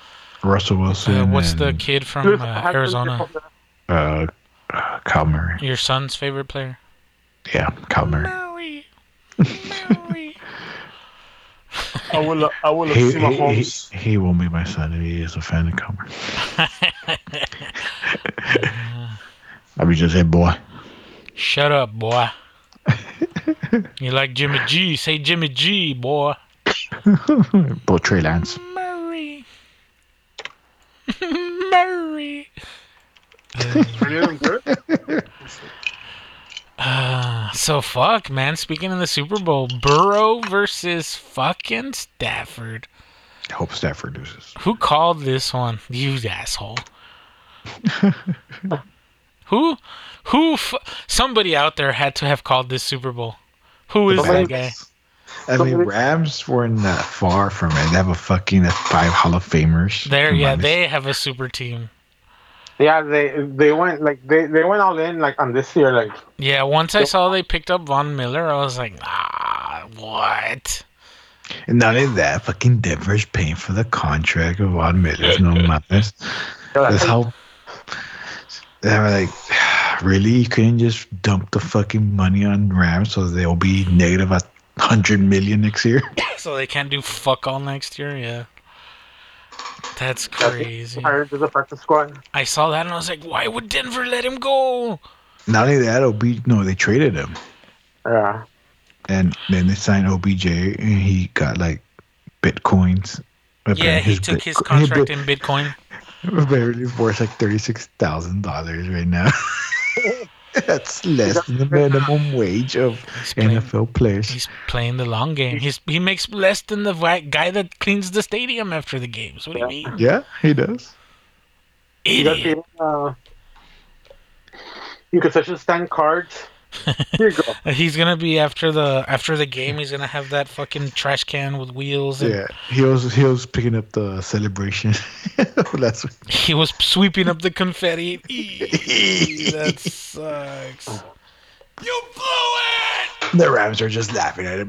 S4: Russell Wilson.
S2: uh, what's the kid from uh, Arizona?
S4: Uh, uh, Kyler Murray.
S2: Your son's favorite player?
S4: Yeah, Kyler Murray.
S2: Maui. Maui.
S6: I will. lo- I will
S4: He,
S6: see
S4: he, he,
S6: Mahomes.
S4: he won't be my son if he is a fan of Kyler Murray. I be just, hey, boy.
S2: Shut up, boy. you like Jimmy G? Say Jimmy G, boy.
S4: Both Trey Lance.
S2: Murray. Murray.
S6: Any of them good?
S2: Uh, so fuck, man. Speaking of the Super Bowl, Burrow versus fucking Stafford.
S4: I hope Stafford loses.
S2: Who called this one? You asshole. Who? Who? F- somebody out there had to have called this Super Bowl. Who is that guy?
S4: I mean, Rams weren't that far from it. They have a fucking five Hall of Famers.
S2: There, yeah,
S4: Minus-
S2: they have a super team.
S3: Yeah, they they went like they, they went all in like on this year like
S2: Yeah, once I saw they picked up Von Miller, I was like, ah, what?
S4: And not only that, fucking Denver's paying for the contract of Von Miller's no mames. That's how. They were like, really? You couldn't just dump the fucking money on Rams so they'll be negative a hundred million next year?
S2: So they can't do fuck all next year? Yeah. That's crazy.
S3: hired to the practice squad.
S2: I saw that and I was like, why would Denver let him go?
S4: Not only that, OB no, they traded him,
S3: Yeah.
S4: and then they signed OBJ, and he got like bitcoins.
S2: Yeah, he
S4: His
S2: took his
S4: Bitco-
S2: contract in Bitcoin.
S4: Barely worth like thirty six thousand dollars right now. That's less than the minimum wage of
S2: playing,
S4: NFL players.
S2: he's playing the long game. He's he makes less than the guy that cleans the stadium after the games. What do you mean?
S4: Yeah, he does.
S3: You got
S2: Idiot.
S3: the, uh, you concession stand cards. Here you go.
S2: He's gonna be after the after the game. He's gonna have that fucking trash can with wheels. And
S4: Yeah, he was he was picking up the celebration last week.
S2: He was sweeping up the confetti. Eee, that sucks. You blew it.
S4: The Rams are just laughing at him.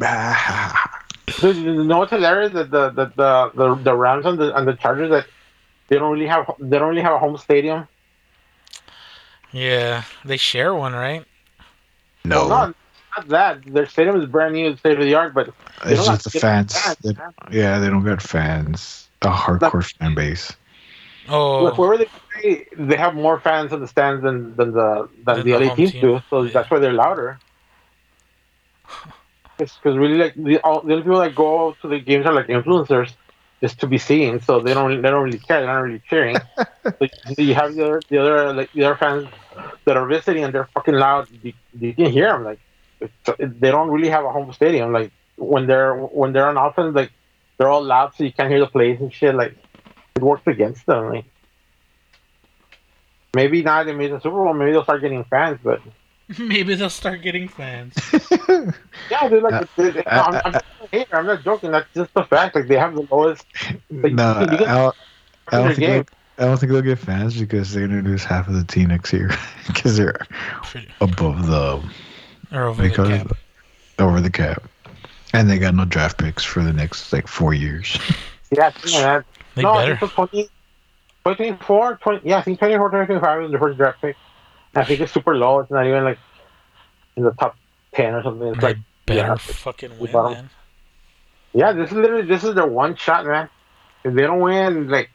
S3: Dude, you know what's hilarious? That the the, the the the Rams and the and the Chargers that they don't really have they don't really have a home stadium.
S2: Yeah, they share one, right?
S4: No,
S3: Well, not, not that their stadium is brand new, state of the art, but they
S4: it's just the
S3: have
S4: fans.
S3: fans,
S4: They- yeah, they don't got fans. A hardcore fan base.
S2: Oh,
S3: Look, wherever they play, they have more fans in the stands than than the than
S2: Than
S3: the
S2: the
S3: LA teams
S2: team.
S3: do. So
S2: Yeah.
S3: that's why they're louder. Because really, like the, all, the only people that go to the games are like influencers, just to be seen. So they don't they don't really care. They're not really cheering. but you have the other the other like the other fans that are visiting and they're fucking loud. You, you can hear them. Like it's, they don't really have a home stadium. Like when they're when they're on offense, like they're all loud, so you can't hear the plays and shit. Like it works against them. Like maybe now they made the Super Bowl, maybe they'll start getting fans. But
S2: maybe they'll start getting fans.
S3: yeah, they're like
S4: Uh,
S3: they, they-
S4: uh,
S3: I'm, I'm, not a hater, I'm not joking. That's just the fact. Like they have the lowest. Like,
S4: no,
S3: you get-
S4: I don't, I don't think
S3: game.
S4: they'll, I don't think they'll get fans because they're gonna lose half of the team next year because they're
S2: Pretty-
S4: above the
S2: Or over the
S4: because
S2: cap.
S4: over the cap, and they got no draft picks for the next like four years.
S3: Yeah, yeah
S2: They
S3: no,
S2: better.
S3: it's a 20, 2024, 20, yeah, I think 24, 2025 was the first draft pick. I think it's super low. It's not even like in the top 10 or something. It's
S2: They
S3: like,
S2: better
S3: yeah.
S2: fucking win, man.
S3: yeah, this is literally, this is their one shot, man. If they don't win, like,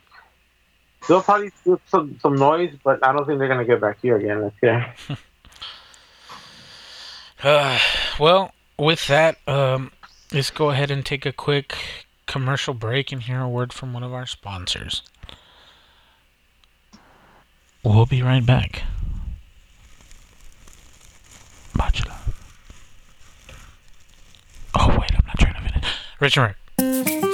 S3: they'll probably do some, some noise, but I don't think they're going to get back here again year.
S2: Uh, well, with that, um, let's go ahead and take a quick commercial break and hear a word from one of our sponsors. We'll be right back. Love. Oh, wait, I'm not trying to finish. Richard.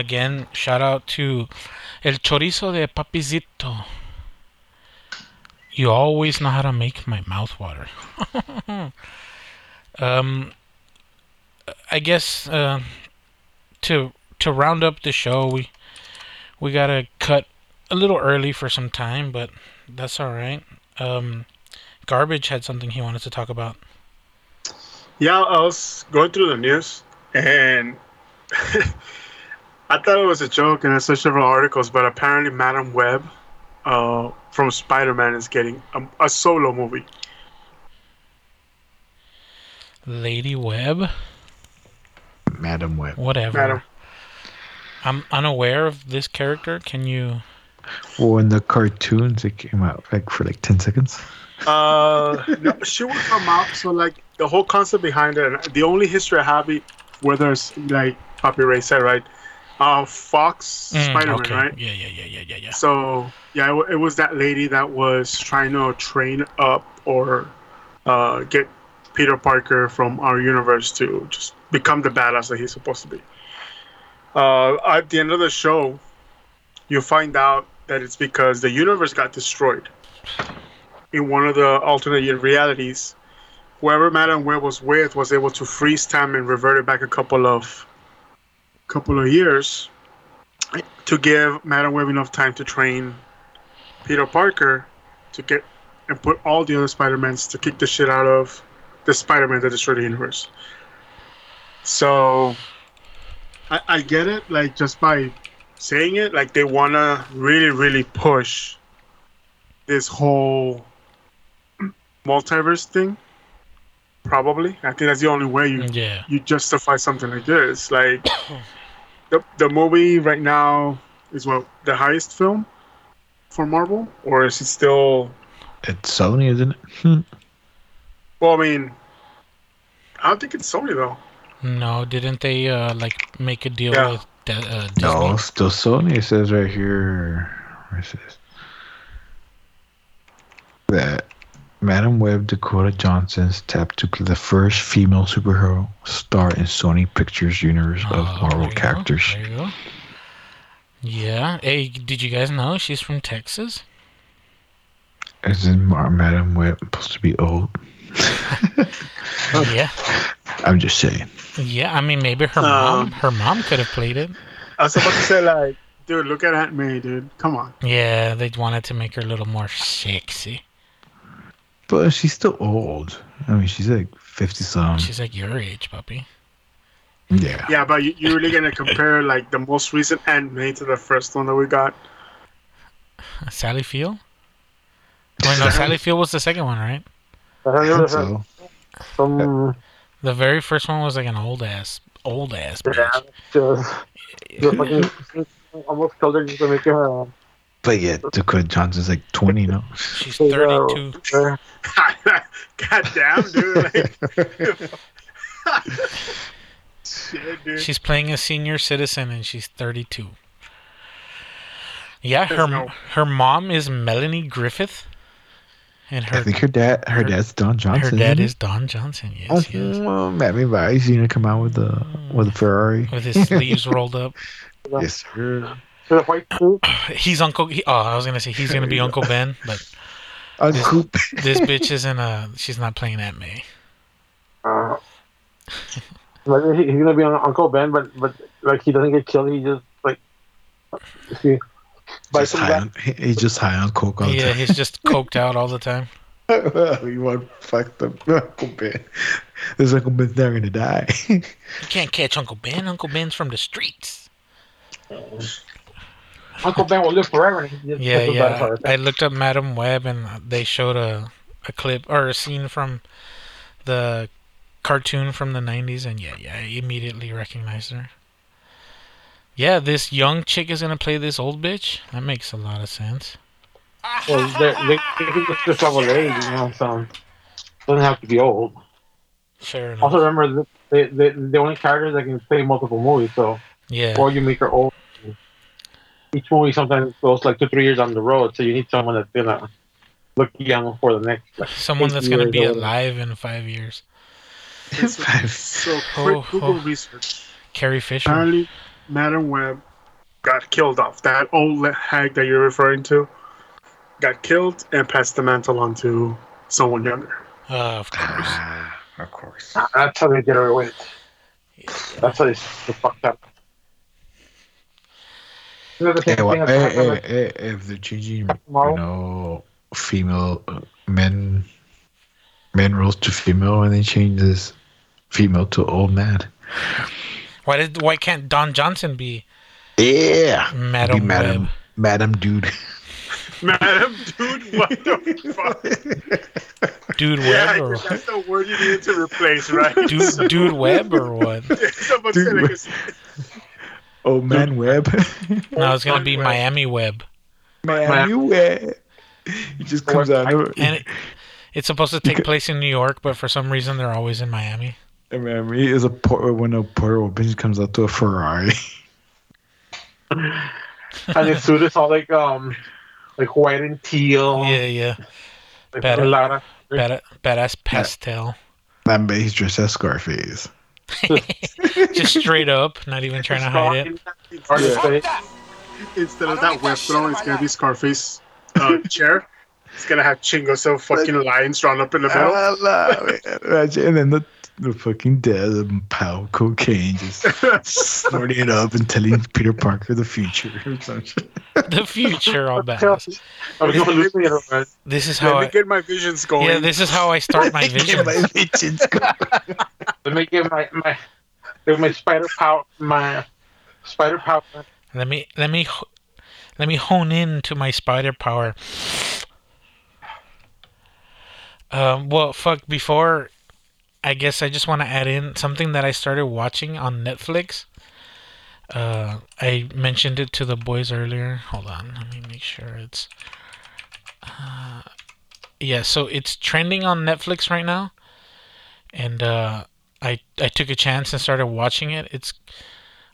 S2: Again, shout out to El Chorizo de Papizito. You always know how to make my mouth water. um, I guess uh, to to round up the show, we we gotta cut a little early for some time, but that's all right. Um, Garbage had something he wanted to talk about.
S6: Yeah, I was going through the news and I thought it was a joke and I saw several articles, but apparently Madam Web uh, from Spider Man is getting a, a solo movie.
S2: Lady Web,
S4: Madam Web.
S2: whatever.
S6: Madam.
S2: I'm unaware of this character. Can you?
S4: Well, in the cartoons, it came out like for like ten seconds.
S6: Uh, no, she will come out. So like the whole concept behind it, and the only history I have, it, whether it's like Poppy Ray said, right? Uh, Fox
S2: Mm,
S6: Spider-Man,
S2: okay.
S6: right?
S2: Yeah, yeah, yeah, yeah, yeah, yeah.
S6: So yeah, it, it was that lady that was trying to train up or uh, get Peter Parker from our universe to just become the badass that he's supposed to be. Uh, at the end of the show, you find out that it's because the universe got destroyed in one of the alternate realities. Whoever Madame Web was with was able to freeze time and revert it back a couple of couple of years to give Madam Web enough time to train Peter Parker to get and put all the other Spider-Mans to kick the shit out of the Spider-Man that destroyed the universe. So I, I get it, like just by saying it, like they wanna really, really push this whole multiverse thing. Probably. I think that's the only way you
S2: Yeah.
S6: you justify something like this. Like the the movie right now is what the highest film for Marvel, or is it still?
S4: It's Sony, isn't it?
S6: Well, I mean, I don't think it's Sony though.
S2: No, didn't they uh like make a deal
S6: Yeah.
S2: with De- uh, Disney?
S4: No, still Sony. It says right here. Where is this? That Madam Web Dakota Johnson's tapped to play the first female superhero star in Sony Pictures universe of
S2: Oh,
S4: Marvel
S2: there you go,
S4: characters.
S2: There you go. Yeah. Hey, did you guys know she's from Texas?
S4: Isn't Mar- Madam Web supposed to be old?
S2: yeah.
S4: I'm just saying.
S2: Yeah. I mean, maybe her
S6: Um,
S2: mom. Her mom could have played it.
S6: I was about to say like, dude, look at Aunt May, dude. Come on.
S2: Yeah, they wanted to make her a little more sexy.
S4: But she's still old. I mean, she's like 50 something.
S2: She's like your age, puppy.
S4: Yeah.
S6: Yeah, but you, you're really gonna compare like the most recent Aunt May to the first one that we got?
S2: Sally Field. Wait, no, Sally Field was the second one, right?
S3: I
S4: I
S3: think
S4: think so.
S3: some
S2: The very first one was like an old ass, old ass bitch.
S3: yeah, just, just fucking almost killed her just to make her.
S4: But yeah, Dakota Johnson's like 20 now.
S2: She's
S3: uh,
S2: 32.
S3: uh,
S6: God damn, dude. Like, shit, dude.
S2: She's playing a senior citizen and she's 32. Yeah, her
S6: no-
S2: her mom is Melanie Griffith, and her, I
S4: think her dad, her dad's Don Johnson.
S2: her dad
S4: isn't
S2: Don Johnson.
S4: he?
S2: Yes, he is.
S4: Well, Miami Vice, you know, come out with the with a Ferrari.
S2: With his sleeves rolled up.
S4: Yes, sir.
S3: The white suit.
S2: He's Uncle. He, oh, I was gonna say he's gonna be Uncle Ben, but
S4: Uncle
S2: this bitch isn't. a. she's not playing at me.
S3: Uh, like, he's gonna be on Uncle Ben, but but like he doesn't get killed. He just like he
S4: just high on, he- he's just high on coke all the time.
S2: Yeah,
S4: time.
S2: he's just coked out all the time.
S4: you want fucked up Uncle Ben. This Uncle Ben's never gonna die.
S2: You can't catch Uncle Ben. Uncle Ben's from the streets.
S3: Uncle Ben will live forever.
S2: Yeah,
S3: gets a bad
S2: yeah. I looked up Madam Web and they showed a a clip or a scene from the cartoon from the 90s and yeah, yeah, I immediately recognized her. Yeah, this young chick is going to play this old bitch. That makes a lot of sense.
S3: Well, they, they, just level age, you know, so doesn't have to be old.
S2: Fair enough.
S3: Also, remember that they, they, the only characters that can play multiple movies, so
S2: Yeah.
S3: or you make her old. Each movie sometimes goes like two, three years on the road, so you need someone that's gonna look young for the next. Like,
S2: Someone that's going to be
S3: or
S2: alive in 5 years.
S4: Five.
S6: So
S2: Oh,
S6: quick Google
S2: oh.
S6: research.
S2: Carrie Fisher.
S6: Apparently, Madam Web got killed off. That old hag that you're referring to got killed and passed the mantle on to someone younger.
S2: Uh, of course.
S4: Ah, of course.
S3: That's how they get away with it. That's how they, they fucked up. You know, the
S4: Yeah, well,
S3: thing that's
S4: eh,
S3: happened
S4: eh,
S3: with-
S4: eh, if they're changing, you know, female uh, men, men roles to female, and then changes female to old man.
S2: Why did why can't Don Johnson be
S4: Yeah,
S2: Madam
S4: Be madam,
S2: Web?
S4: madam, dude.
S6: Madam, dude, what the fuck?
S2: Dude
S6: Yeah,
S2: Web or
S6: that's the word you needed to replace, right?
S2: dude, dude Web or what?
S6: Someone
S4: Dude
S6: said it
S4: Web.
S6: was-
S4: Old man web.
S2: No, it's gonna be Miami Web,
S4: Miami web. He just comes out of
S2: and it, it's supposed to take place in New York, but for some reason they're always in Miami.
S4: Miami is a port when a porter opens, comes out to a Ferrari.
S3: and his suit is all like um like white and teal.
S2: Yeah, yeah,
S3: like
S2: better.
S3: a lot of
S2: Bad, badass pastel,
S4: That man, he's dressed as Scarface.
S2: just straight up, not even trying to hide it.
S3: Hard to say.
S6: Instead of that web throne, it's gonna be Scarface uh, chair. It's gonna have Chingo so fucking lions drawn up in the middle.
S4: I love it. And then the, the fucking dead of pow cocaine just snorting it up and telling Peter Parker the future or something.
S2: The future, all badass.
S3: I'm just losing.
S2: This is
S6: Let
S2: how
S6: me
S2: I.
S6: get my visions going.
S2: Yeah, this is how I start my
S4: Get
S2: vision.
S4: my visions going.
S3: Let me get my my get my spider power my spider power.
S2: Let me let me let me hone in to my spider power. Um, well, fuck. Before, I guess I just want to add in something that I started watching on Netflix. Uh, I mentioned it to the boys earlier. Hold on, let me make sure it's. Uh, yeah, so it's trending on Netflix right now, and uh, I I took a chance and started watching it. It's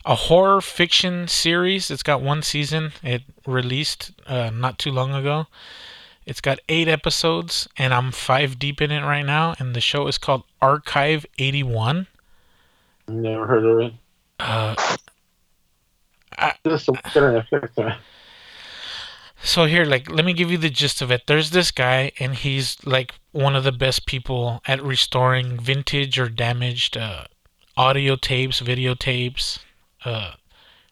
S2: a horror fiction series. It's got one season. It released uh, not too long ago. It's got eight episodes, and I'm five deep in it right now. And the show is called Archive 81.
S3: Never heard of it.
S2: Uh,
S3: Just a internet Netflix, man.
S2: so here, like, let me give you the gist of it. There's this guy, and he's like one of the best people at restoring vintage or damaged uh, audio tapes, videotapes, uh,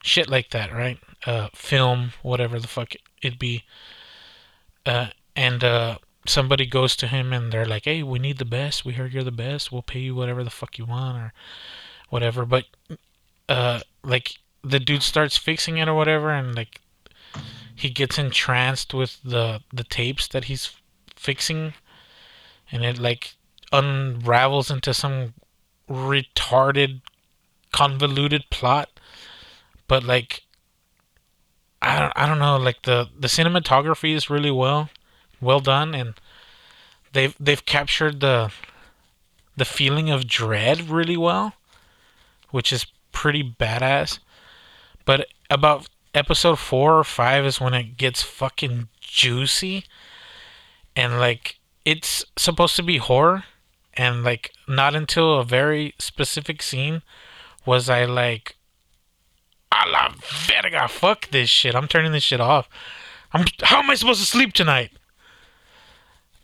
S2: shit like that, right? Uh, film, whatever the fuck it be. Uh, and uh, somebody goes to him and they're like, "Hey, we need the best. We heard you're the best. We'll pay you whatever the fuck you want or whatever." But uh, like the dude starts fixing it or whatever, and like he gets entranced with the the tapes that he's fixing, and it like unravels into some retarded, convoluted plot. But like I don't, I don't know like the the cinematography is really well well done and they've they've captured the the feeling of dread really well which is pretty badass but about episode 4 or 5 is when it gets fucking juicy and like it's supposed to be horror and like not until a very specific scene was I like a la verga, fuck this shit. I'm turning this shit off. I'm how am I supposed to sleep tonight?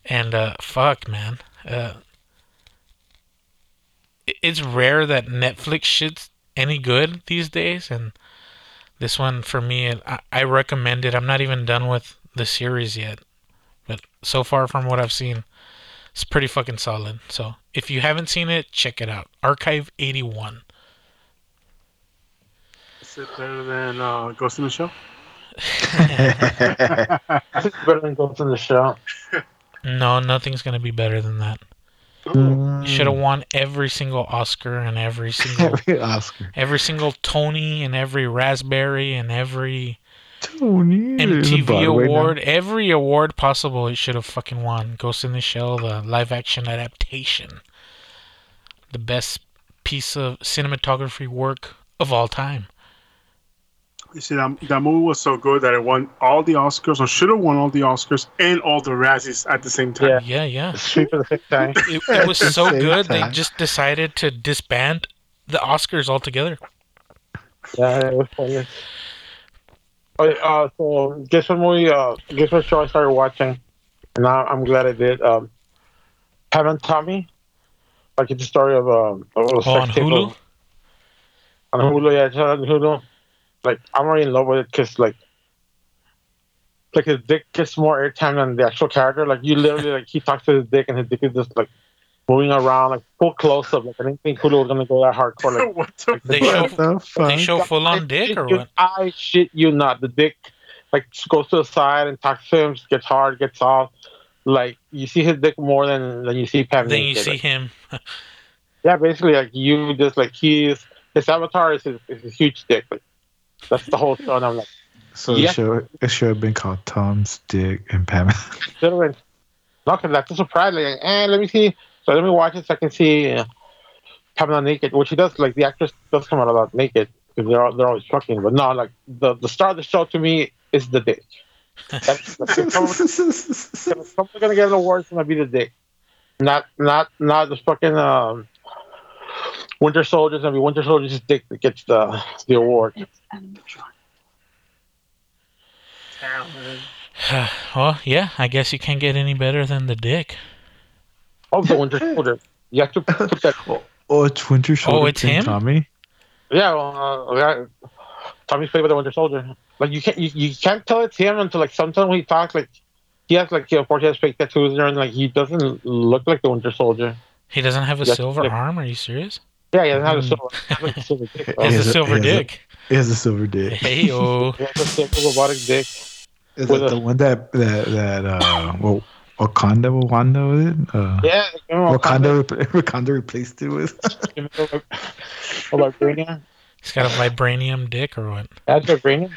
S2: And uh fuck man. Uh it's rare that Netflix shit's any good these days and this one for me I, I recommend it. I'm not even done with the series yet. But so far from what I've seen, it's pretty fucking solid. So if you haven't seen it, check it out. Archive 81.
S6: Is it better than uh, Ghost in the Shell?
S3: Better than Ghost in the Shell.
S2: No, nothing's gonna be better than that.
S4: Mm.
S2: Should have won every single Oscar and every single
S4: Every Oscar.
S2: every single Tony and every Raspberry and every
S4: Tony.
S2: MTV award, every award possible. It should have fucking won. Ghost in the Shell, the live action adaptation, the best piece of cinematography work of all time.
S6: You see, that, that movie was so good that it won all the Oscars, or should have won all the Oscars and all the Razzies at the same time.
S3: Yeah.
S2: Yeah, yeah.
S3: For the fifth time.
S2: It, it was so
S4: Same
S2: good they just decided to disband the Oscars altogether.
S3: Yeah, it was funny. Oh, uh, so guess what movie? Uh, guess what show I started watching, and I, I'm glad I did. Um, Pam and Tommy. Like it's a story of um of a
S2: Oh, on
S3: tape
S2: Hulu?
S3: of- On Hulu, yeah, it's on Hulu. Like I'm already in love with it because like, like his dick gets more airtime than the actual character. Like you literally like he talks to his dick and his dick is just like moving around like full close up. Like I didn't think Hulu was gonna go that hardcore. Like
S6: what the
S2: They
S6: fuck?
S2: show
S4: the fuck?
S2: they show full on dick or what?
S3: I shit you not. The dick like goes to the side and talks to him, gets hard, gets soft. Like you see his dick more than than you see Pam.
S2: Then you
S3: naked.
S2: see
S3: Like,
S2: him.
S3: yeah, basically like you just like he's his avatar is his, is his huge dick. Like that's the whole show. And I'm like,
S4: So
S3: Yeah.
S4: it should it should have been called Tom's Dick and Pam.
S3: children. Not because that's a surprise. Like, eh, let me see. So let me watch it so I can see uh, Pamela naked, which she does. Like the actress does come out a lot naked because they're all, they're always fucking. But no, like the the star of the show to me is the dick. That's, that's if someone's gonna get an award, it's gonna be the dick, not not not the fucking um, Winter Soldier's It's gonna be Winter Soldier's dick that gets the the award.
S7: It's animatronic.
S6: Damn, man.
S2: well, yeah, I guess you can't get any better than the dick.
S3: Oh, the Winter Soldier. You have to put that.
S4: oh, it's Winter Soldier.
S2: Oh, it's
S4: and
S2: him?
S4: Tommy.
S3: Yeah, well, uh, yeah. Tommy's played by the Winter Soldier. Like you can't you, you can't tell it's him until like sometimes when he talks like he has like you know, of course he has fake tattoos and like he doesn't look like the Winter Soldier.
S2: He doesn't have a
S3: Yeah,
S2: silver
S3: like-
S2: arm. Are you serious?
S3: Yeah, he doesn't a
S2: Mm.
S3: silver, like a silver dick. though.
S2: It's a
S4: has a-
S2: silver
S4: he
S2: dick.
S4: It has a silver dick.
S2: Hey, oh.
S3: He has a silver robotic dick.
S4: Is
S3: With
S4: that
S3: a-
S4: the one that that that uh well, Wakanda Wakanda was it? Uh,
S3: Yeah, you know,
S4: Wakanda Wakanda, Wakanda replaced it with.
S3: Oh, vibranium.
S2: He's got a vibranium dick or what?
S3: That's vibranium.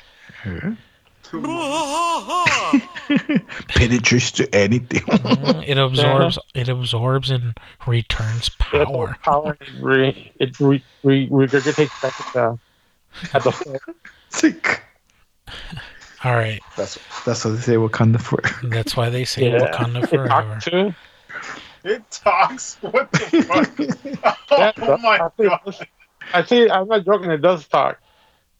S4: Penetrates to anything.
S2: Mm, It absorbs. It absorbs and returns
S3: Yeah,
S2: power.
S3: power. It re, it re, re, regurgitates back at the at the floor.
S4: Sick.
S2: All right.
S4: That's that's what they say Wakanda for.
S2: That's why they say
S3: Yeah.
S2: Wakanda
S3: It
S2: forever.
S3: talks.
S6: It talks. What the fuck?
S3: Yeah,
S6: oh my
S3: I think-
S6: god.
S3: I see. I'm not joking. It does talk.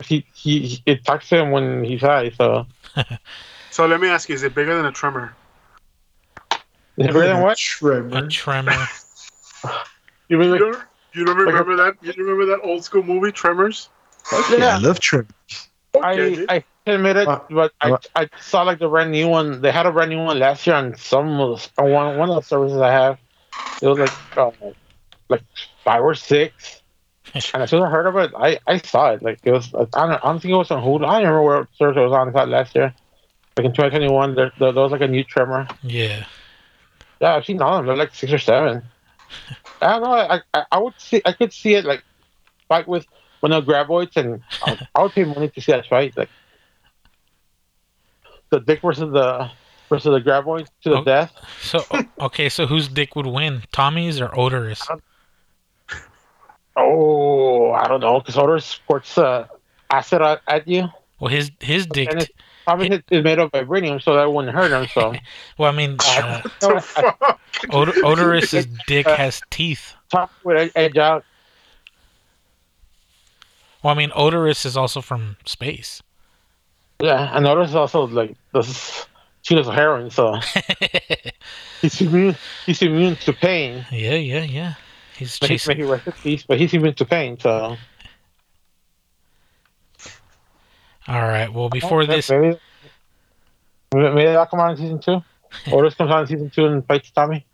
S3: He he. he- It talks to him when he's high. So
S6: So let me ask you: Is it bigger than a tremor?
S3: is it bigger than what?
S2: A
S4: Tremor.
S2: tremor.
S3: You mean
S6: You
S3: like,
S6: don't, you don't remember that? You remember that old school movie Tremors?
S4: Yeah, I love Tremors.
S6: Okay,
S3: I I admit it,
S4: Uh,
S3: but I I saw like the brand new one. They had a brand new one last year on some of the- on one one of the services I have. It was like uh, like five or six. And as soon as I heard of it, I, I saw it. Like it was, I don't, I don't think it was on Hulu. I don't remember where service it was on. I it last year. Like in 2021, there, there, there was like a new Tremor.
S2: Yeah.
S3: Yeah, I've seen all of them. They're like six or seven. I don't know. I, I I would see. I could see it like fight with one of the graboids, and I, I would pay money to see that fight. Like the dick versus the versus the graboid to the
S2: Oh.
S3: death.
S2: So okay, so whose dick would win? Tommy's or Odorous?
S3: Oh, I don't know, because Odor squirts uh, acid at, at you.
S2: Well, his his dick.
S3: And it's probably is is made of vibranium, so that wouldn't hurt him. So
S2: Well, I mean, uh,
S6: The fuck?
S2: Od- Odorous's dick has teeth.
S3: top would ed- edge out.
S2: Well, I mean, Odorous is also from space.
S3: Yeah, and Odor is also like this. She does heroin, so he's immune. He's immune to pain.
S2: yeah, yeah, yeah. He's
S3: he, may
S2: chasing.
S3: he in peace, but he's immune to pain. So
S2: All right. Well, before
S3: Yeah,
S2: this,
S3: maybe maybe that'll come out in season two. Orders comes out in season two and fights Tommy.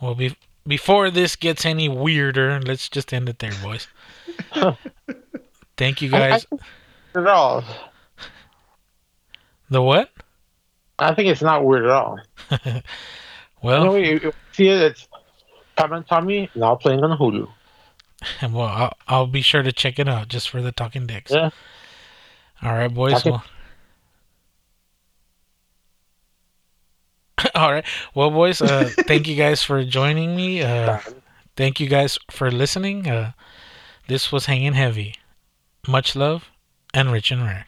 S2: well, be, before this gets any weirder, let's just end it there, boys. Thank you
S3: I, I
S2: guys.
S3: at all.
S2: The what?
S3: I think it's not weird at all.
S2: Well,
S3: you know, see it. It's Pam and Tommy now playing on Hulu.
S2: well, I'll, I'll be sure to check it out just for the talking dicks.
S3: Yeah.
S2: All right, boys.
S3: Talking-
S2: Well, all right. Well, boys. Uh, thank you guys for joining me. Uh, thank you guys for listening. Uh, this was hanging heavy. Much love
S8: and Rich and Rare.